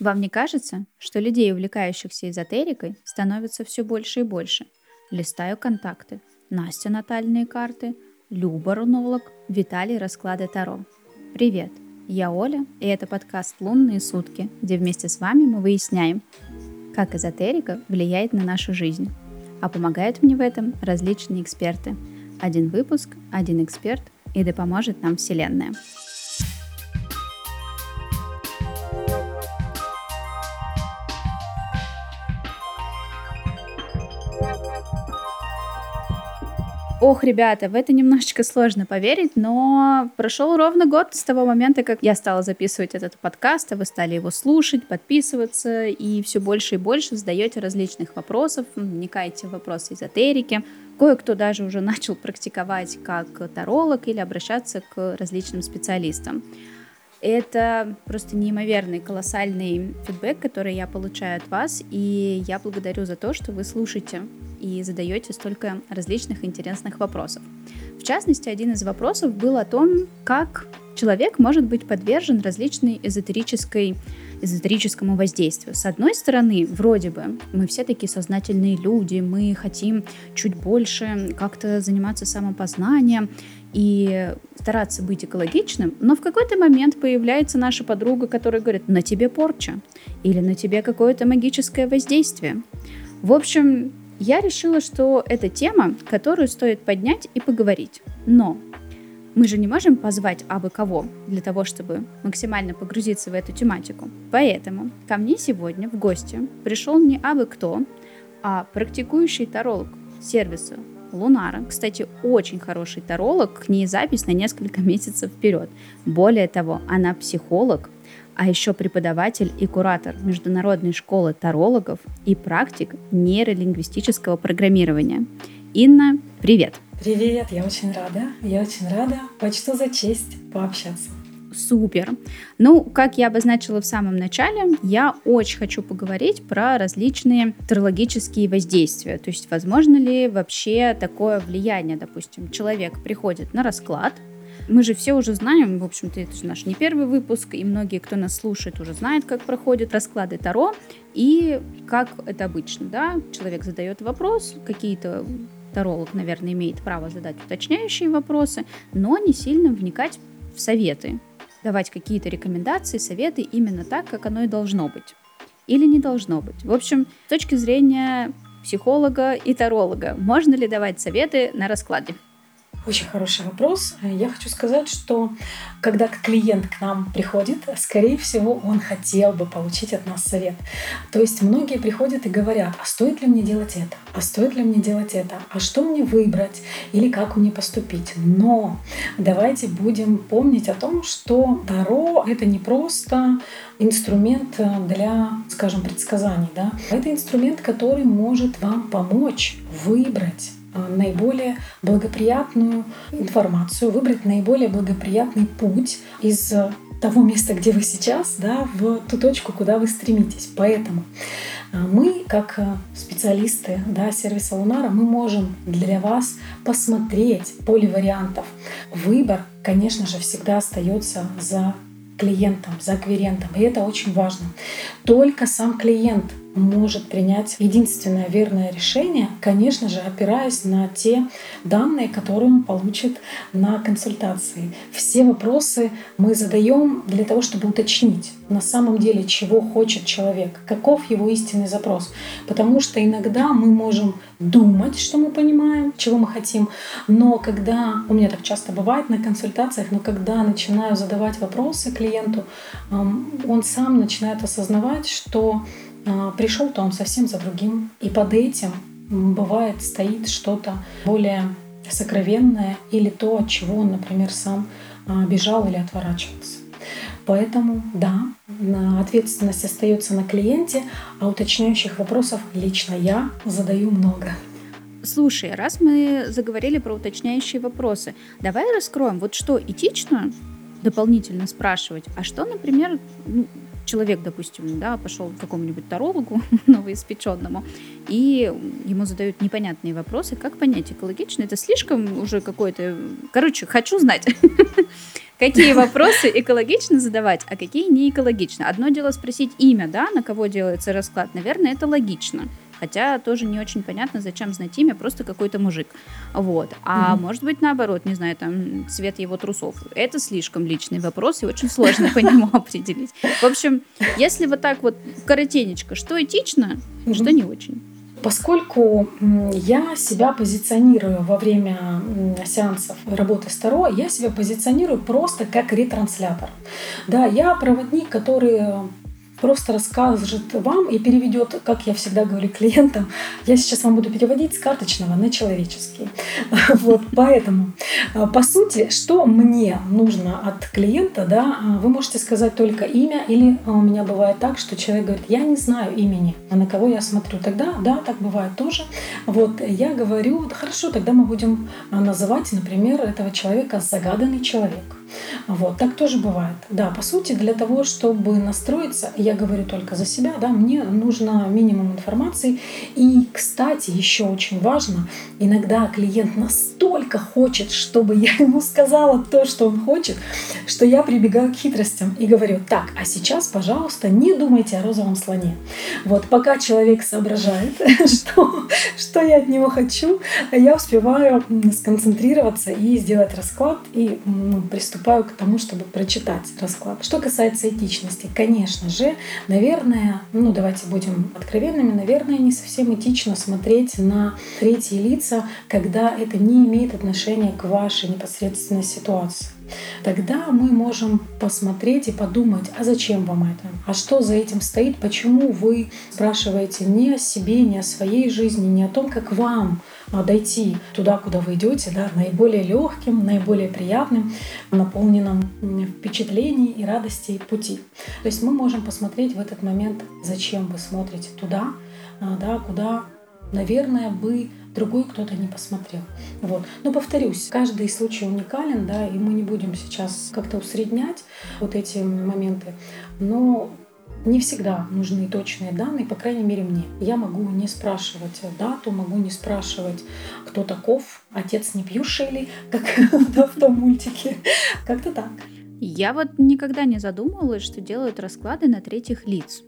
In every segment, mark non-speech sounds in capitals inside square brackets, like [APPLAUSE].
Вам не кажется, что людей, увлекающихся эзотерикой, становится все больше и больше? Листаю контакты. Настя натальные карты, Люба рунолог, Виталий расклады Таро. Привет, я Оля, и это подкаст «Лунные сутки», где вместе с вами мы выясняем, как эзотерика влияет на нашу жизнь. А помогают мне в этом различные эксперты. Один выпуск, один эксперт, и да поможет нам Вселенная. Ох, ребята, в это немножечко сложно поверить, но прошел ровно год с того момента, как я стала записывать этот подкаст, а вы стали его слушать, подписываться, и все больше и больше задаете различных вопросов, вникаете в вопросы эзотерики. Кое-кто даже уже начал практиковать как таролог или обращаться к различным специалистам. Это просто неимоверный, колоссальный фидбэк, который я получаю от вас, и я благодарю за то, что вы слушаете и задаете столько различных интересных вопросов. В частности, один из вопросов был о том, как человек может быть подвержен различной эзотерической эзотерическому воздействию. С одной стороны, вроде бы, мы все такие сознательные люди, мы хотим чуть больше как-то заниматься самопознанием и стараться быть экологичным, но в какой-то момент появляется наша подруга, которая говорит, на тебе порча или на тебе какое-то магическое воздействие. В общем, я решила, что это тема, которую стоит поднять и поговорить. Но мы же не можем позвать абы кого для того, чтобы максимально погрузиться в эту тематику. Поэтому ко мне сегодня в гости пришел не абы кто, а практикующий таролог сервиса Лунара. Кстати, очень хороший таролог, к ней запись на несколько [LAUGHS] месяцев вперед. Более того, она психолог, а еще преподаватель и куратор Международной школы тарологов и практик нейролингвистического программирования. Инна, привет! Привет, я очень рада, я очень рада, почту за честь пообщаться. Супер. Ну, как я обозначила в самом начале, я очень хочу поговорить про различные тарологические воздействия. То есть, возможно ли вообще такое влияние, допустим, человек приходит на расклад, мы же все уже знаем, в общем-то, это же наш не первый выпуск, и многие, кто нас слушает, уже знают, как проходят расклады Таро, и как это обычно, да, человек задает вопрос, какие-то таролог, наверное, имеет право задать уточняющие вопросы, но не сильно вникать в советы, давать какие-то рекомендации, советы именно так, как оно и должно быть. Или не должно быть. В общем, с точки зрения психолога и таролога, можно ли давать советы на раскладе? Очень хороший вопрос. Я хочу сказать, что когда клиент к нам приходит, скорее всего, он хотел бы получить от нас совет. То есть многие приходят и говорят, а стоит ли мне делать это? А стоит ли мне делать это? А что мне выбрать? Или как мне поступить? Но давайте будем помнить о том, что Таро — это не просто инструмент для, скажем, предсказаний. Да? Это инструмент, который может вам помочь выбрать наиболее благоприятную информацию, выбрать наиболее благоприятный путь из того места, где вы сейчас, да, в ту точку, куда вы стремитесь. Поэтому э, мы, как э, специалисты да, сервиса Лунара, мы можем для вас посмотреть поле вариантов. Выбор, конечно же, всегда остается за клиентом, за клиентом. И это очень важно. Только сам клиент может принять единственное верное решение, конечно же, опираясь на те данные, которые он получит на консультации. Все вопросы мы задаем для того, чтобы уточнить на самом деле, чего хочет человек, каков его истинный запрос. Потому что иногда мы можем думать, что мы понимаем, чего мы хотим, но когда, у меня так часто бывает на консультациях, но когда начинаю задавать вопросы клиенту, он сам начинает осознавать, что пришел-то он совсем за другим. И под этим бывает стоит что-то более сокровенное или то, от чего он, например, сам а, бежал или отворачивался. Поэтому, да, ответственность остается на клиенте, а уточняющих вопросов лично я задаю много. Слушай, раз мы заговорили про уточняющие вопросы, давай раскроем, вот что этично дополнительно спрашивать, а что, например, ну, человек, допустим, да, пошел к какому-нибудь тарологу [LAUGHS] новоиспеченному, и ему задают непонятные вопросы, как понять, экологично это слишком уже какое-то... Короче, хочу знать. [LAUGHS] какие [LAUGHS] вопросы экологично задавать, а какие не экологично. Одно дело спросить имя, да, на кого делается расклад. Наверное, это логично. Хотя тоже не очень понятно, зачем знать имя, просто какой-то мужик. Вот. А угу. может быть, наоборот, не знаю, там, цвет его трусов. Это слишком личный вопрос, и очень сложно по нему [LAUGHS] определить. В общем, если вот так вот коротенечко, что этично, что не очень. Поскольку я себя позиционирую во время сеансов работы с Таро, я себя позиционирую просто как ретранслятор. Да, я проводник, который просто расскажет вам и переведет, как я всегда говорю клиентам, я сейчас вам буду переводить с карточного на человеческий. [LAUGHS] Вот, поэтому, а, по сути, что мне нужно от клиента, да, а, вы можете сказать только имя, или у меня бывает так, что человек говорит, я не знаю имени, а на кого я смотрю. Тогда, да, так бывает тоже. Вот, я говорю, хорошо, тогда мы будем называть, например, этого человека загаданный человек. Вот, так тоже бывает. Да, по сути, для того, чтобы настроиться, я говорю только за себя, да, мне нужно минимум информации. И, кстати, еще очень важно, иногда клиент настолько хочет, чтобы я ему сказала то, что он хочет, что я прибегаю к хитростям и говорю, так, а сейчас, пожалуйста, не думайте о розовом слоне. Вот пока человек соображает, [LAUGHS] что, что я от него хочу, я успеваю сконцентрироваться и сделать расклад и ну, приступить приступаю к тому, чтобы прочитать расклад. Что касается этичности, конечно же, наверное, ну давайте будем откровенными, наверное, не совсем этично смотреть на третьи лица, когда это не имеет отношения к вашей непосредственной ситуации тогда мы можем посмотреть и подумать, а зачем вам это? А что за этим стоит? Почему вы спрашиваете не о себе, не о своей жизни, не о том, как вам дойти туда, куда вы идете, да, наиболее легким, наиболее приятным, наполненным впечатлений и радостей пути. То есть мы можем посмотреть в этот момент, зачем вы смотрите туда, а, да, куда, наверное, бы другой кто-то не посмотрел. Вот. Но повторюсь, каждый случай уникален, да, и мы не будем сейчас как-то усреднять вот эти моменты. Но не всегда нужны точные данные, по крайней мере мне. Я могу не спрашивать дату, могу не спрашивать, кто таков, отец не пьющий ли, как [LAUGHS] в том мультике. Как-то так. Я вот никогда не задумывалась, что делают расклады на третьих лиц.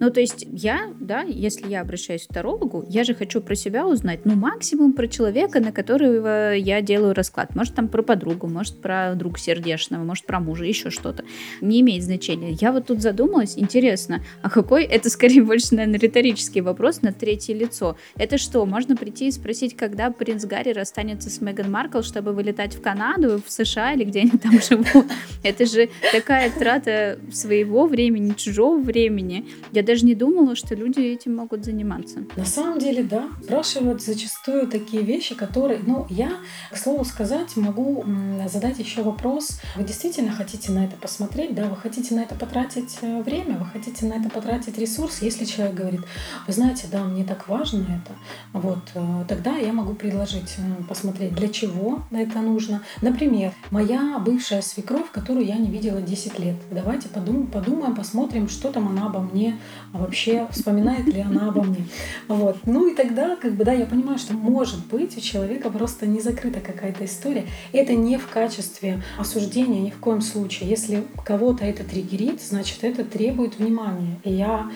Ну, то есть я, да, если я обращаюсь к тарологу, я же хочу про себя узнать, ну, максимум про человека, на которого я делаю расклад. Может, там про подругу, может, про друга сердечного, может, про мужа, еще что-то. Не имеет значения. Я вот тут задумалась, интересно, а какой, [LAUGHS] это скорее больше, наверное, риторический вопрос на третье лицо. Это что, можно прийти и спросить, когда принц Гарри расстанется с Меган Маркл, чтобы вылетать в Канаду, в США или где они там живут? Это же такая трата своего времени, чужого времени. Я даже не думала, что люди этим могут заниматься. На самом деле, да. Спрашивают зачастую такие вещи, которые... Ну, я, к слову сказать, могу задать еще вопрос. Вы действительно хотите на это посмотреть? Да, вы хотите на это потратить э, время? Вы хотите на это потратить ресурс? Если человек говорит, вы знаете, да, мне так важно это, вот, э, тогда я могу предложить э, посмотреть, для чего это нужно. Например, моя бывшая свекровь, которую я не видела 10 лет. Давайте подумаем, подумаем посмотрим, что там она обо мне а вообще вспоминает ли она обо мне. Вот. Ну и тогда, как бы, да, я понимаю, что может быть у человека просто не закрыта какая-то история. Это не в качестве осуждения ни в коем случае. Если кого-то это триггерит, значит, это требует внимания. И я,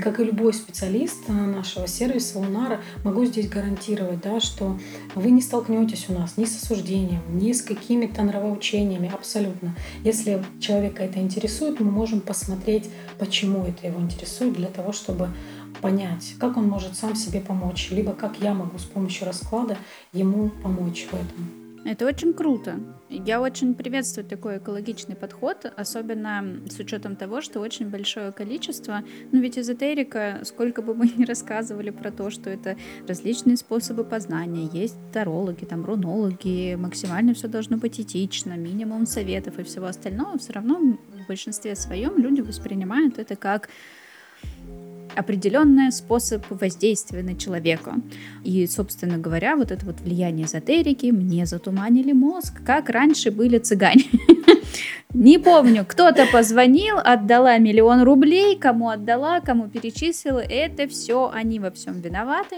как и любой специалист нашего сервиса Унара, могу здесь гарантировать, да, что вы не столкнетесь у нас ни с осуждением, ни с какими-то нравоучениями, абсолютно. Если человека это интересует, мы можем посмотреть, почему это его интересует, для того, чтобы понять, как он может сам себе помочь, либо как я могу с помощью расклада ему помочь в этом. Это очень круто. Я очень приветствую такой экологичный подход, особенно с учетом того, что очень большое количество, ну ведь эзотерика, сколько бы мы ни рассказывали про то, что это различные способы познания, есть тарологи, там рунологи, максимально все должно быть этично, минимум советов и всего остального, все равно в большинстве своем люди воспринимают это как определенный способ воздействия на человека. И, собственно говоря, вот это вот влияние эзотерики мне затуманили мозг, как раньше были цыгане. [LAUGHS] Не помню, кто-то позвонил, отдала миллион рублей, кому отдала, кому перечислила. Это все они во всем виноваты.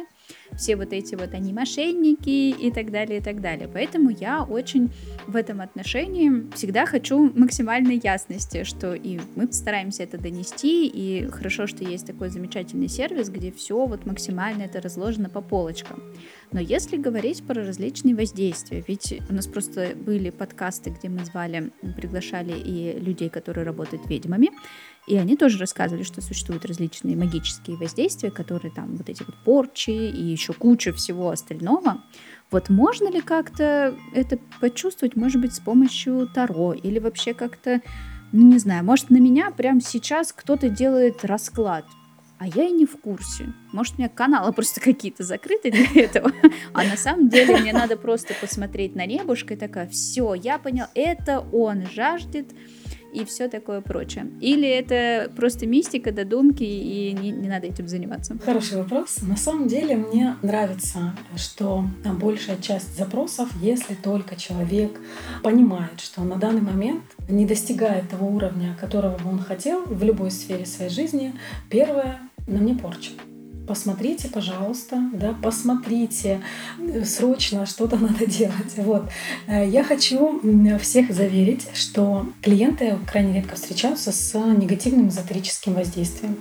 Все вот эти вот они мошенники и так далее, и так далее. Поэтому я очень в этом отношении всегда хочу максимальной ясности, что и мы стараемся это донести, и хорошо, что есть такой замечательный сервис, где все вот максимально это разложено по полочкам. Но если говорить про различные воздействия, ведь у нас просто были подкасты, где мы звали, приглашали и людей, которые работают ведьмами, и они тоже рассказывали, что существуют различные магические воздействия, которые там вот эти вот порчи и еще куча всего остального. Вот можно ли как-то это почувствовать, может быть, с помощью Таро или вообще как-то, ну не знаю, может на меня прямо сейчас кто-то делает расклад, а я и не в курсе. Может, у меня каналы [LAUGHS] просто какие-то закрыты для этого. А на самом деле мне надо просто посмотреть на небушка и такая, все, я понял, это он жаждет и все такое прочее. Или это просто мистика, додумки, и не, не надо этим заниматься? Хороший вопрос. На самом деле мне нравится, что большая часть запросов, если только человек понимает, что на данный момент не достигает того уровня, которого бы он хотел в любой сфере своей жизни, первое на мне порча посмотрите, пожалуйста, да, посмотрите, срочно что-то [LAUGHS] надо делать. Вот. Э, я хочу всех заверить, что клиенты крайне редко встречаются с негативным эзотерическим воздействием.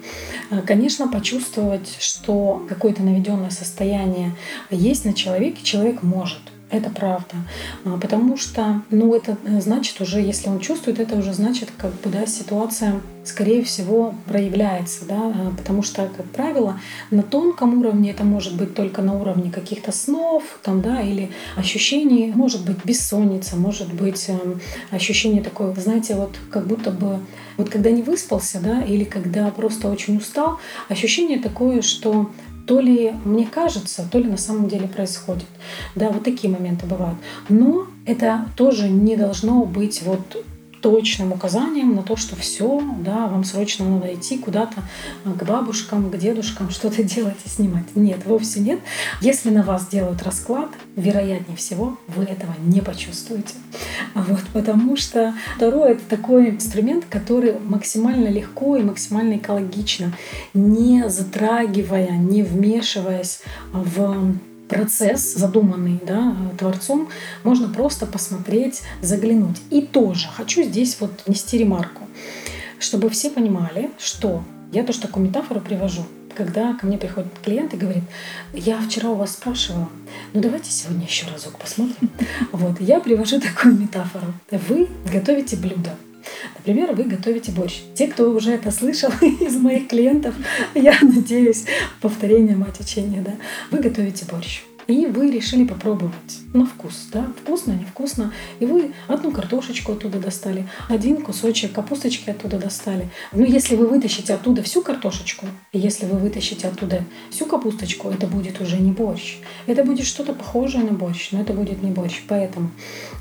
Э, конечно, почувствовать, что какое-то наведенное состояние есть на человеке, человек может. Это правда. А, потому что, ну, это э, значит уже, если он чувствует, это уже значит, как бы, да, ситуация, скорее всего, проявляется, да, а, потому что, как правило, на тонком уровне это может быть только на уровне каких-то снов, там, да, или ощущений, может быть, бессонница, может быть, эм, ощущение такое, знаете, вот как будто бы вот когда не выспался, да, или когда просто очень устал, ощущение такое, что то ли мне кажется, то ли на самом деле происходит. Да, вот такие моменты бывают. Но это тоже не должно быть вот точным указанием на то, что все, да, вам срочно надо идти куда-то э, к бабушкам, к дедушкам, [LAUGHS] что-то делать и снимать. Нет, вовсе нет. Если на вас делают расклад, вероятнее всего, вы этого не почувствуете. Вот, потому что второе — это такой инструмент, который максимально легко и максимально экологично, не затрагивая, не вмешиваясь в процесс, задуманный да, Творцом, можно просто посмотреть, заглянуть. И тоже хочу здесь вот нести ремарку, чтобы все понимали, что я тоже такую метафору привожу. Когда ко мне приходит клиент и говорит, я вчера у вас спрашивала, ну давайте сегодня еще разок посмотрим. [LAUGHS] Вот, я привожу [LAUGHS] такую метафору. Вы готовите блюдо, Например, вы готовите борщ. Те, кто уже это слышал [LAUGHS] из моих клиентов, я надеюсь, повторение мать учения, да, вы готовите борщ. И вы решили попробовать на вкус, да, вкусно, невкусно. И вы одну картошечку оттуда достали, один кусочек капусточки оттуда достали. Ну, если вы вытащите оттуда всю картошечку, если вы вытащите оттуда всю капусточку, это будет уже не борщ. Это будет что-то похожее на борщ, но это будет не борщ. Поэтому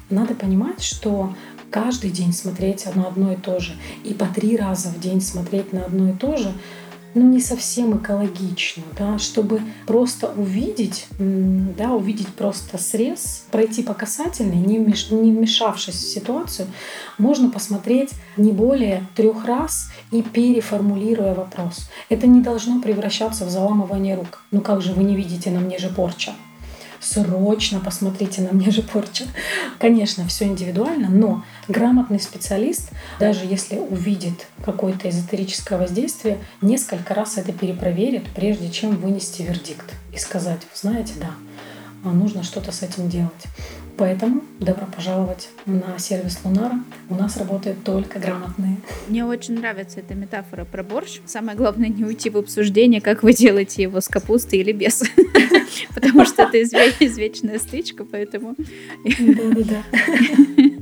надо понимать, что каждый день смотреть на одно и то же и по три раза в день смотреть на одно и то же, ну, не совсем экологично, да, чтобы просто увидеть, да, увидеть просто срез, пройти по касательной, не, вмеш, не вмешавшись в ситуацию, можно посмотреть не более трех раз и переформулируя вопрос. Это не должно превращаться в заламывание рук. Ну как же вы не видите, на мне же порча срочно посмотрите на мне же порча. Конечно, все индивидуально, но грамотный специалист, даже если увидит какое-то эзотерическое воздействие, несколько раз это перепроверит, прежде чем вынести вердикт и сказать, знаете, да, нужно что-то с этим делать. Поэтому добро пожаловать на сервис Лунара. У нас работают только грамотные. Мне очень нравится эта метафора про борщ. Самое главное не уйти в обсуждение, как вы делаете его с капустой или без. [LAUGHS] Потому что это извечная стычка, поэтому... Да-да-да. [LAUGHS]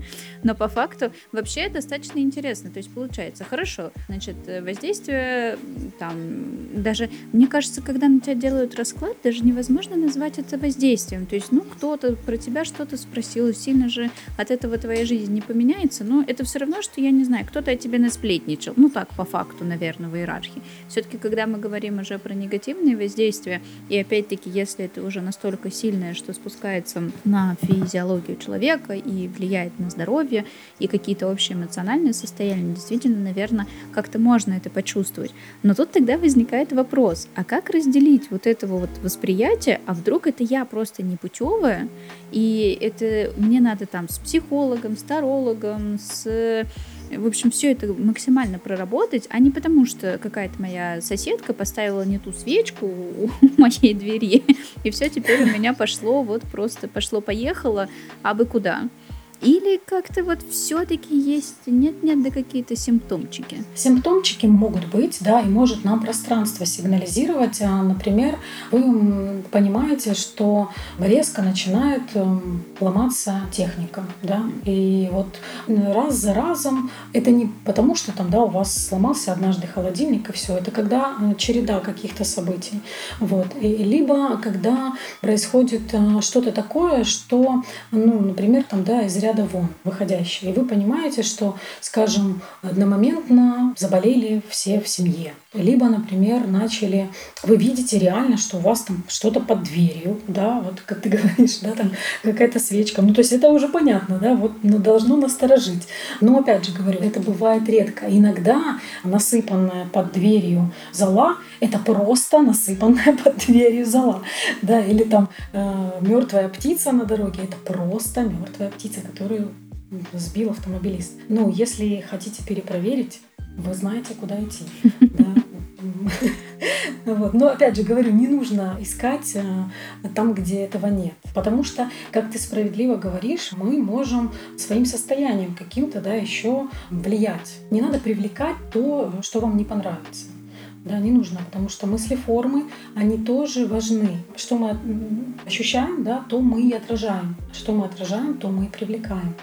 Но по факту вообще достаточно интересно. То есть получается, хорошо, значит, воздействие там даже, мне кажется, когда на тебя делают расклад, даже невозможно назвать это воздействием. То есть, ну, кто-то про тебя что-то спросил, сильно же от этого твоя жизнь не поменяется, но это все равно, что, я не знаю, кто-то о тебе насплетничал. Ну, так, по факту, наверное, в иерархии. Все-таки, когда мы говорим уже про негативные воздействия, и опять-таки, если это уже настолько сильное, что спускается на физиологию человека и влияет на здоровье, здоровье и какие-то общие эмоциональные состояния, действительно, наверное, как-то можно это почувствовать. Но тут тогда возникает вопрос, а как разделить вот этого вот восприятия, а вдруг это я просто не путевая, и это мне надо там с психологом, с тарологом, с в общем, все это максимально проработать, а не потому, что какая-то моя соседка поставила не ту свечку [LAUGHS] у моей двери, и все теперь у меня пошло, вот просто пошло-поехало, а бы куда. Или как-то вот все-таки есть, нет-нет, да какие-то симптомчики? Симптомчики могут быть, да, и может нам пространство сигнализировать. А, например, вы понимаете, что резко начинает эм, ломаться техника, да, и вот раз за разом это не потому, что там, да, у вас сломался однажды холодильник и все, это когда э, череда каких-то событий, вот, и, либо когда происходит э, что-то такое, что, ну, например, там, да, из ряда вон выходящие. И вы понимаете, что, скажем, одномоментно заболели все в семье. Либо, например, начали, вы видите реально, что у вас там что-то под дверью, да, вот как ты [LAUGHS] говоришь, да, там какая-то свечка. Ну, то есть это уже понятно, да, вот ну, должно насторожить. Но опять же говорю, это бывает редко. Иногда насыпанная под дверью зола — это просто насыпанная [LAUGHS] под дверью зола, да, или там э, мертвая птица на дороге — это просто мертвая птица, которую сбил автомобилист. Ну, если хотите перепроверить, вы знаете, куда идти. [LAUGHS] [LAUGHS] Вот. Но опять же говорю, не нужно искать э, там, где этого нет. Потому что, как ты справедливо говоришь, мы можем своим состоянием каким-то да, еще влиять. Не надо привлекать то, что вам не понравится. Да, не нужно, потому что мысли формы, они тоже важны. Что мы ощущаем, да, то мы и отражаем. Что мы отражаем, то мы и привлекаем.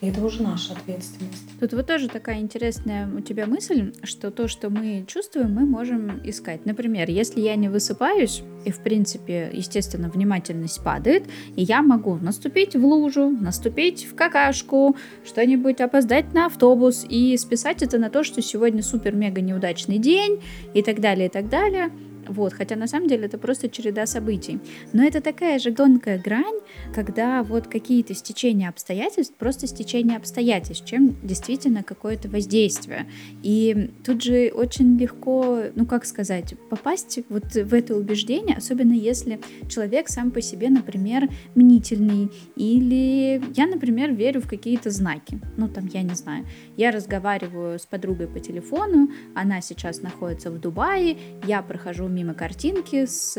И это уже наша ответственность. Тут вот тоже такая интересная у тебя мысль, что то, что мы чувствуем, мы можем искать. Например, если я не высыпаюсь, и, в принципе, естественно, внимательность падает, и я могу наступить в лужу, наступить в какашку, что-нибудь опоздать на автобус и списать это на то, что сегодня супер-мега неудачный день и так далее, и так далее – вот, хотя на самом деле это просто череда событий. Но это такая же тонкая грань, когда вот какие-то стечения обстоятельств, просто стечение обстоятельств, чем действительно какое-то воздействие. И тут же очень легко, ну как сказать, попасть вот в это убеждение, особенно если человек сам по себе, например, мнительный, или я, например, верю в какие-то знаки. Ну там, я не знаю, я разговариваю с подругой по телефону, она сейчас находится в Дубае, я прохожу мимо мимо картинки с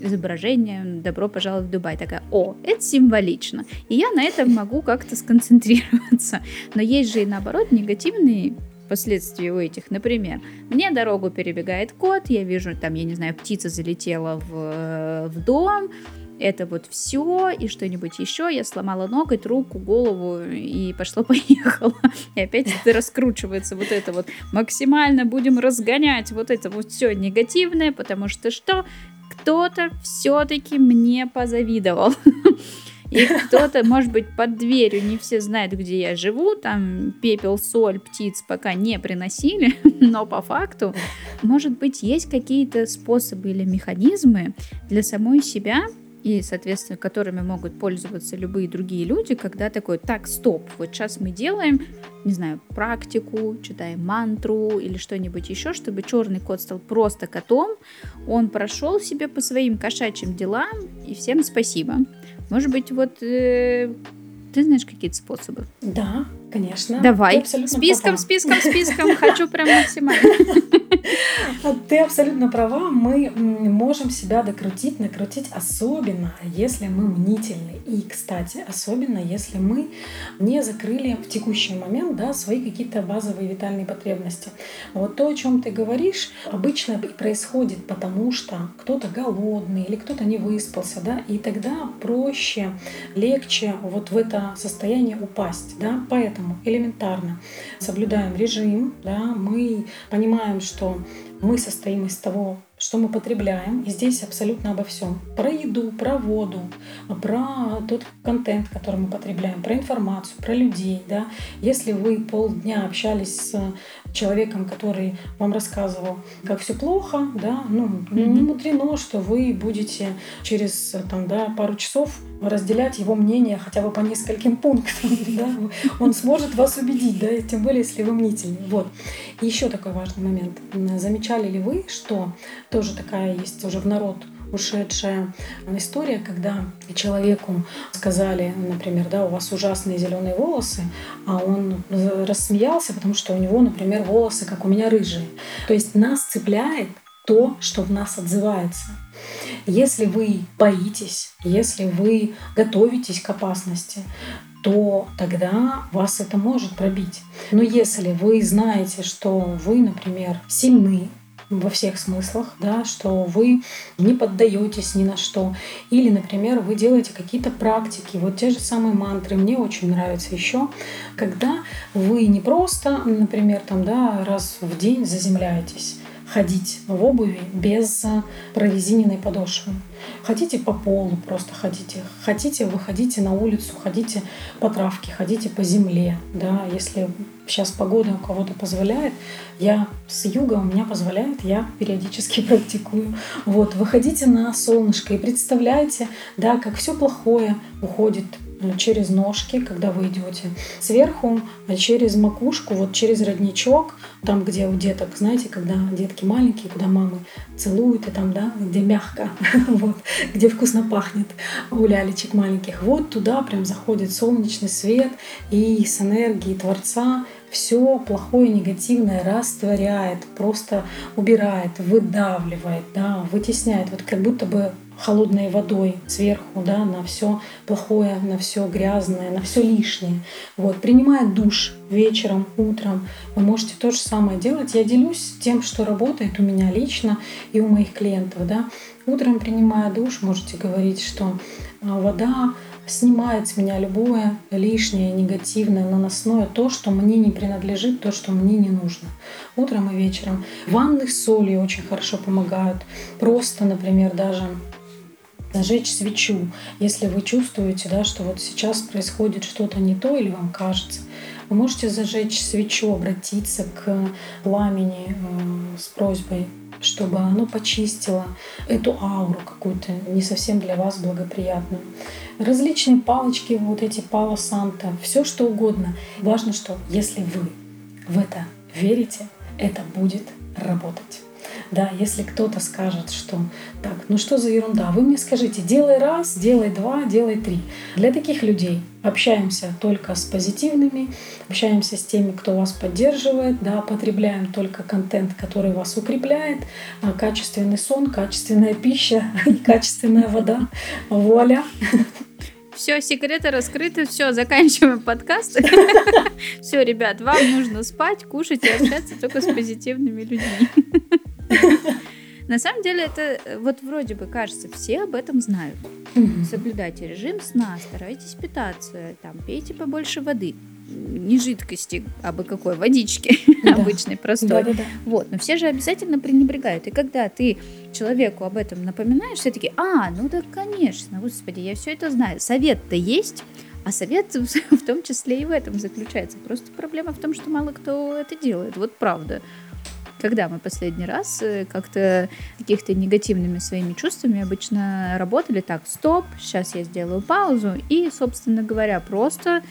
изображением «Добро пожаловать в Дубай». Такая, о, это символично. И я на этом могу как-то сконцентрироваться. Но есть же и наоборот негативные последствия у этих. Например, мне дорогу перебегает кот, я вижу, там, я не знаю, птица залетела в, э, в дом, это вот все и что-нибудь еще. Я сломала ноготь, руку, голову и пошло-поехало. [LAUGHS] И опять это раскручивается вот это вот. Максимально будем разгонять вот это вот все негативное, потому что что? Кто-то все-таки мне позавидовал. [LAUGHS] И кто-то, может быть, под дверью, не все знают, где я живу, там пепел, соль, птиц пока не приносили, [LAUGHS] но по факту, может быть, есть какие-то способы или механизмы для самой себя и, соответственно, которыми могут пользоваться любые другие люди, когда такой, так, стоп, вот сейчас мы делаем, не знаю, практику, читаем мантру или что-нибудь еще, чтобы черный кот стал просто котом, он прошел себе по своим кошачьим делам, и всем спасибо. Может быть, вот э, ты знаешь какие-то способы? Да, конечно. Давай. Списком, права. списком, списком. [LAUGHS] Хочу прям максимально. Ты абсолютно права. Мы можем себя докрутить, накрутить, особенно если мы мнительны. И, кстати, особенно если мы не закрыли в текущий момент да, свои какие-то базовые витальные потребности. Вот то, о чем ты говоришь, обычно и происходит потому, что кто-то голодный или кто-то не выспался, да, и тогда проще, легче вот в это состояние упасть, да, поэтому элементарно соблюдаем режим, да, мы понимаем, что мы состоим из того, что мы потребляем, и здесь абсолютно обо всем. Про еду, про воду, про тот контент, который мы потребляем, про информацию, про людей. Да? Если вы полдня общались с человеком, который вам рассказывал, как все плохо, да, ну, mm-hmm. не мудрено, что вы будете через там, да, пару часов разделять его мнение хотя бы по нескольким пунктам. [LAUGHS] Да? Он сможет вас убедить, да, тем более, если вы мнительны. Вот. И еще такой важный момент. Замечали ли вы, что тоже такая есть уже в народ ушедшая история, когда человеку сказали, например, да, у вас ужасные зеленые волосы, а он рассмеялся, потому что у него, например, волосы, как у меня, рыжие. То есть нас цепляет то, что в нас отзывается. Если вы боитесь, если вы готовитесь к опасности, то тогда вас это может пробить. Но если вы знаете, что вы, например, сильны, во всех смыслах, да, что вы не поддаетесь ни на что. Или, например, вы делаете какие-то практики, вот те же самые мантры. Мне очень нравится еще, когда вы не просто, например, там, да, раз в день заземляетесь, ходить в обуви без прорезиненной подошвы. Хотите по полу просто ходите. Хотите, выходите на улицу, ходите по травке, ходите по земле. Да, если сейчас погода у кого-то позволяет, я с юга у меня позволяет, я периодически [LAUGHS] практикую. Вот, выходите на солнышко и представляете, да, как все плохое уходит через ножки, когда вы идете, сверху а через макушку, вот через родничок, там, где у деток, знаете, когда детки маленькие, куда мамы целуют, и там, да, где мягко, [LAUGHS] вот, где вкусно пахнет у лялечек маленьких, вот туда прям заходит солнечный свет и с энергией Творца все плохое, негативное растворяет, просто убирает, выдавливает, да, вытесняет, вот как будто бы холодной водой сверху, да, на все плохое, на все грязное, на все лишнее. Вот, принимая душ вечером, утром, вы можете то же самое делать. Я делюсь тем, что работает у меня лично и у моих клиентов, да. Утром принимая душ, можете говорить, что а, вода снимает с меня любое лишнее, негативное, наносное, то, что мне не принадлежит, то, что мне не нужно. Утром и вечером. Ванны с солью очень хорошо помогают. Просто, например, даже зажечь свечу, если вы чувствуете, да, что вот сейчас происходит что-то не то или вам кажется. Вы можете зажечь свечу, обратиться к пламени э, с просьбой, чтобы оно почистило эту ауру какую-то не совсем для вас благоприятную. Различные палочки, вот эти пала санта, все что угодно. Важно, что если вы в это верите, это будет работать. Да, если кто-то скажет, что так, ну что за ерунда, вы мне скажите, делай раз, делай два, делай три. Для таких людей общаемся только с позитивными, общаемся с теми, кто вас поддерживает, да, потребляем только контент, который вас укрепляет, а качественный сон, качественная пища [LAUGHS] и качественная вода. Вуаля! Все, секреты раскрыты, все, заканчиваем подкаст. [LAUGHS] Все, ребят, вам нужно спать, кушать и общаться только с позитивными людьми. На самом деле это э, вот вроде бы кажется, все об этом знают. Соблюдайте режим сна, старайтесь питаться, там, пейте побольше воды. Не жидкости, а бы какой, водички да. обычной, простой. Да, да, да. Вот, но все же обязательно пренебрегают. И когда ты человеку об этом напоминаешь, все таки а, ну да, конечно, господи, я все это знаю. Совет-то есть, а совет в том числе и в этом заключается. Просто проблема в том, что мало кто это делает. Вот правда когда мы последний раз э, как-то каких-то негативными своими чувствами обычно работали так, стоп, сейчас я сделаю паузу и, собственно говоря, просто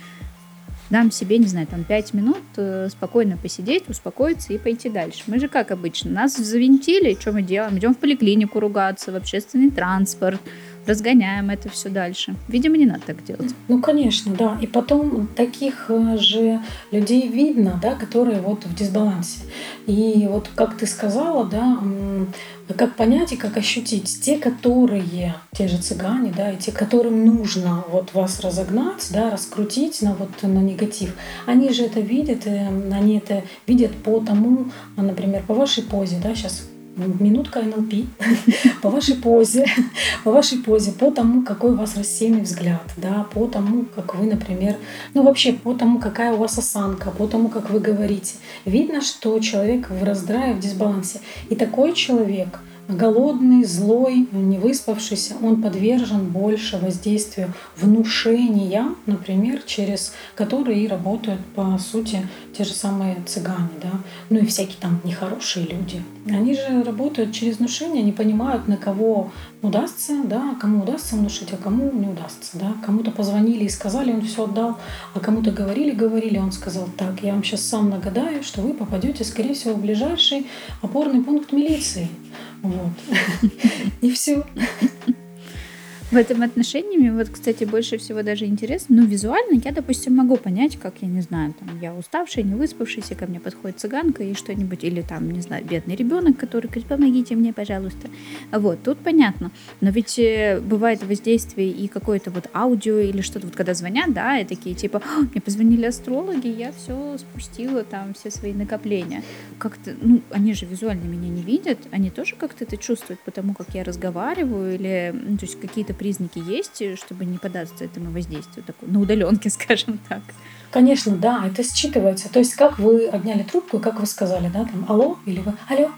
дам себе, не знаю, там 5 минут э, спокойно посидеть, успокоиться и пойти дальше. Мы же как обычно, нас завинтили, что мы делаем? Идем в поликлинику ругаться, в общественный транспорт, разгоняем это все дальше. Видимо, не надо так делать. Ну, конечно, да. И потом таких э, же людей видно, да, которые вот в дисбалансе. И вот как ты сказала, да, как понять и как ощутить те, которые, те же цыгане, да, и те, которым нужно вот вас разогнать, да, раскрутить на вот на негатив, они же это видят, они это видят по тому, например, по вашей позе, да, сейчас минутка НЛП [LAUGHS] по вашей позе, по вашей позе, по тому, какой у вас рассеянный взгляд, да, по тому, как вы, например, ну вообще по тому, какая у вас осанка, по тому, как вы говорите. Видно, что человек в раздрае, в дисбалансе. И такой человек голодный, злой, не выспавшийся, он подвержен больше воздействию внушения, например, через которые и работают, по сути, те же самые цыгане, да, ну и всякие там нехорошие люди. Они же работают через внушение, они понимают, на кого удастся, да, кому удастся внушить, а кому не удастся, да. Кому-то позвонили и сказали, он все отдал, а кому-то говорили, говорили, он сказал, так, я вам сейчас сам нагадаю, что вы попадете, скорее всего, в ближайший опорный пункт милиции. Вот. [LAUGHS] И все. В этом отношении мне вот, кстати, больше всего даже интересно, ну, визуально я, допустим, могу понять, как, я не знаю, там, я уставшая, не выспавшаяся, ко мне подходит цыганка и что-нибудь, или там, не знаю, бедный ребенок, который говорит, помогите мне, пожалуйста. Вот, тут понятно. Но ведь э, бывает воздействие и какое-то вот аудио или что-то, вот когда звонят, да, и такие типа, мне позвонили астрологи, я все спустила, там, все свои накопления. Как-то, ну, они же визуально меня не видят, они тоже как-то это чувствуют, потому как я разговариваю, или, ну, то есть какие-то признаки есть, чтобы не поддаться этому воздействию, такой, на удаленке, [LAUGHS] скажем так? Конечно, да, это считывается. То есть, как вы обняли трубку, и как вы сказали, да, там, алло, или вы, алло.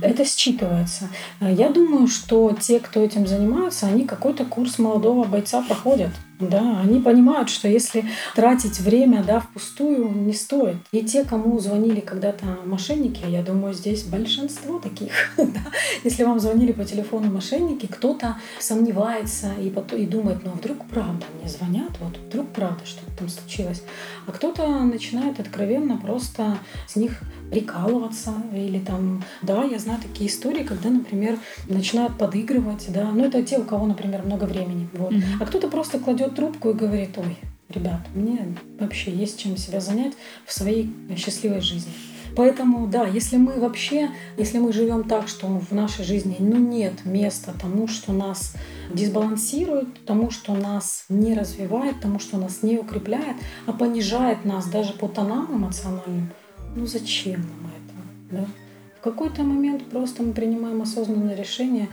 Это считывается. Я думаю, что те, кто этим занимаются, они какой-то курс молодого бойца проходят. Да, они понимают, что если тратить время да, впустую, не стоит. И те, кому звонили когда-то мошенники, я думаю, здесь большинство таких. [LAUGHS] да. Если вам звонили по телефону мошенники, кто-то сомневается и, и думает, ну а вдруг правда мне звонят, вот вдруг правда что-то там случилось. А кто-то начинает откровенно просто с них прикалываться или там, да, я знаю такие истории, когда, например, начинают подыгрывать, да, ну это те, у кого, например, много времени, вот. Mm-hmm. А кто-то просто кладет трубку и говорит, ой, ребят, мне вообще есть чем себя занять в своей счастливой жизни. Поэтому, да, если мы вообще, если мы живем так, что в нашей жизни ну, нет места тому, что нас дисбалансирует, тому, что нас не развивает, тому, что нас не укрепляет, а понижает нас даже по тонам эмоциональным, ну зачем нам это? Да? В какой-то момент просто мы принимаем осознанное решение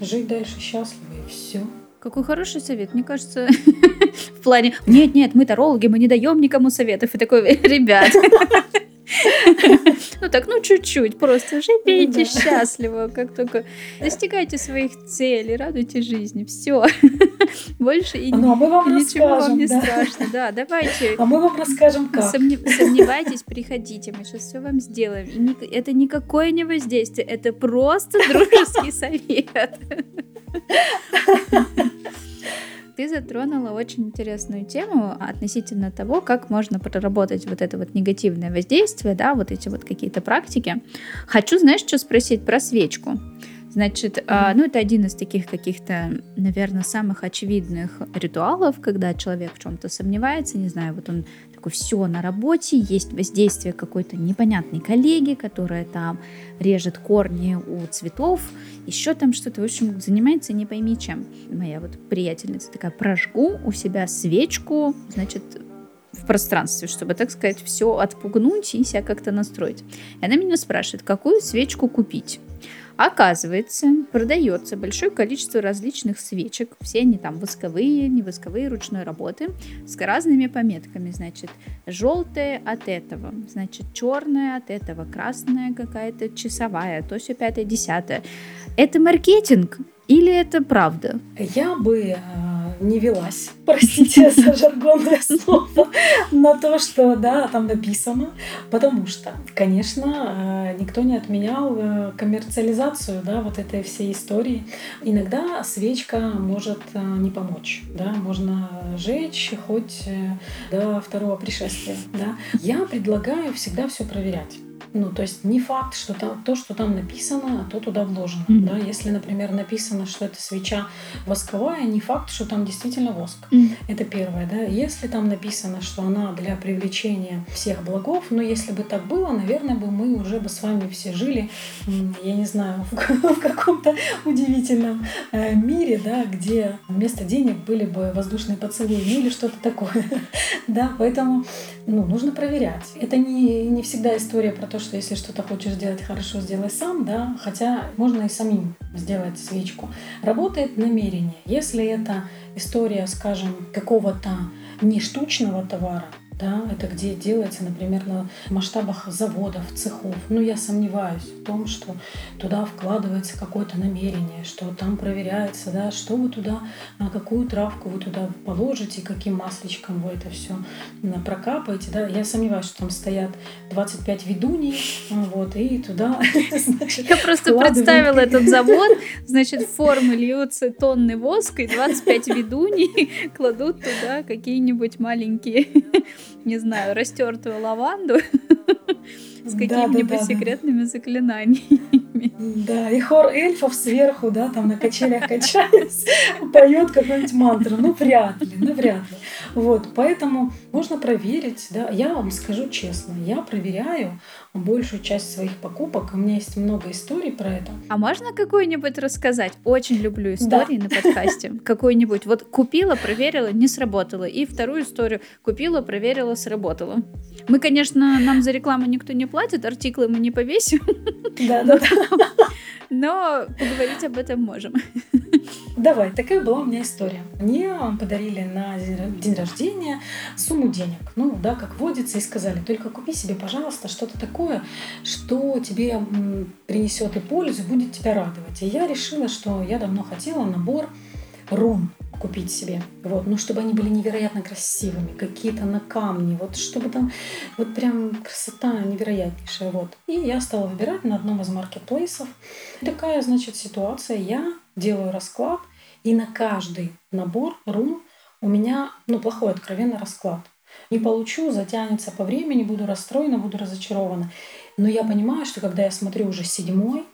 жить дальше счастливо и все. Какой хороший совет. Мне кажется, [LAUGHS] в плане, нет, нет, мы тарологи, мы не даем никому советов. И такой, [LAUGHS] ребят, [LAUGHS] Ну так, ну чуть-чуть, просто живите счастливо, как только достигайте своих целей, радуйте жизни, все. Больше и, ну, а мы вам ничего вам не страшно. Да, давайте. А мы вам расскажем как. Сомневайтесь, приходите, мы сейчас все вам сделаем. это никакое не воздействие, это просто дружеский совет. Ты затронула очень интересную тему относительно того, как можно проработать вот это вот негативное воздействие, да, вот эти вот какие-то практики. Хочу, знаешь, что спросить про свечку. Значит, mm-hmm. ну это один из таких каких-то, наверное, самых очевидных ритуалов, когда человек в чем-то сомневается, не знаю, вот он такой, все на работе, есть воздействие какой-то непонятной коллеги, которая там режет корни у цветов, еще там что-то, в общем, занимается не пойми чем. Моя вот приятельница такая, прожгу у себя свечку, значит, в пространстве, чтобы, так сказать, все отпугнуть и себя как-то настроить. И она меня спрашивает, какую свечку купить. Оказывается, продается большое количество различных свечек. Все они там восковые, не восковые, ручной работы, с разными пометками. Значит, желтая от этого, значит, черная от этого, красная какая-то часовая, то все пятое, десятое. Это маркетинг или это правда? Я бы не велась, [LAUGHS] простите за жаргонное слово, на то, что да, там написано, потому что, конечно, э, никто не отменял э, коммерциализацию да, вот этой всей истории. Иногда свечка может э, не помочь, да, можно жечь хоть до второго пришествия. Да. Я предлагаю всегда все проверять. Ну, то есть не факт, что там, то, что там написано, а то туда вложено. Mm-hmm. Да? Если, например, написано, что это свеча восковая, не факт, что там действительно воск. Mm-hmm. Это первое. Да? Если там написано, что она для привлечения всех благов, но если бы так было, наверное, бы мы уже бы с вами все жили, я не знаю, в каком-то удивительном э, мире, да, где вместо денег были бы воздушные поцелуи или что-то такое. [LAUGHS] да, поэтому ну, нужно проверять. Это не, не всегда история про то, что если что-то хочешь сделать хорошо, сделай сам, да, хотя можно и самим сделать свечку. Работает намерение. Если это история, скажем, какого-то не штучного товара, да, это где делается, например, на масштабах заводов, цехов. Ну, я сомневаюсь в том, что туда вкладывается какое-то намерение, что там проверяется, да, что вы туда, на какую травку вы туда положите, каким масличком вы это все прокапаете, да. Я сомневаюсь, что там стоят 25 ведуней, вот, и туда, [LAUGHS] значит, Я просто представила этот завод, значит, в формы льются тонны воска, и 25 ведуней [LAUGHS] кладут туда какие-нибудь маленькие не знаю, растертую лаванду [LAUGHS] с какими-нибудь да, да, секретными заклинаниями. Да, и хор эльфов сверху, да, там на качелях качаясь, [LAUGHS] поет какую-нибудь мантру. Ну, вряд ли, ну, вряд ли. Вот, поэтому можно проверить, да. Я вам скажу честно, я проверяю большую часть своих покупок. У меня есть много историй про это. А можно какую-нибудь рассказать? Очень люблю истории да. на подкасте. [LAUGHS] Какую-нибудь. Вот купила, проверила, не сработало. И вторую историю купила, проверила, сработало. Мы, конечно, нам за рекламу никто не платит, артиклы мы не повесим. Да, [LAUGHS] да, да. Но поговорить об этом можем. Давай, такая была у меня история. Мне подарили на день рождения сумму денег. Ну, да, как водится, и сказали, только купи себе, пожалуйста, что-то такое, что тебе принесет и пользу, будет тебя радовать. И я решила, что я давно хотела набор рун купить себе. Вот, ну, чтобы они были невероятно красивыми, какие-то на камне, вот, чтобы там, вот прям красота невероятнейшая, вот. И я стала выбирать на одном из маркетплейсов. Такая, значит, ситуация. Я делаю расклад, и на каждый набор рун у меня, ну, плохой откровенный расклад. Не получу, затянется по времени, буду расстроена, буду разочарована. Но я понимаю, что когда я смотрю уже седьмой,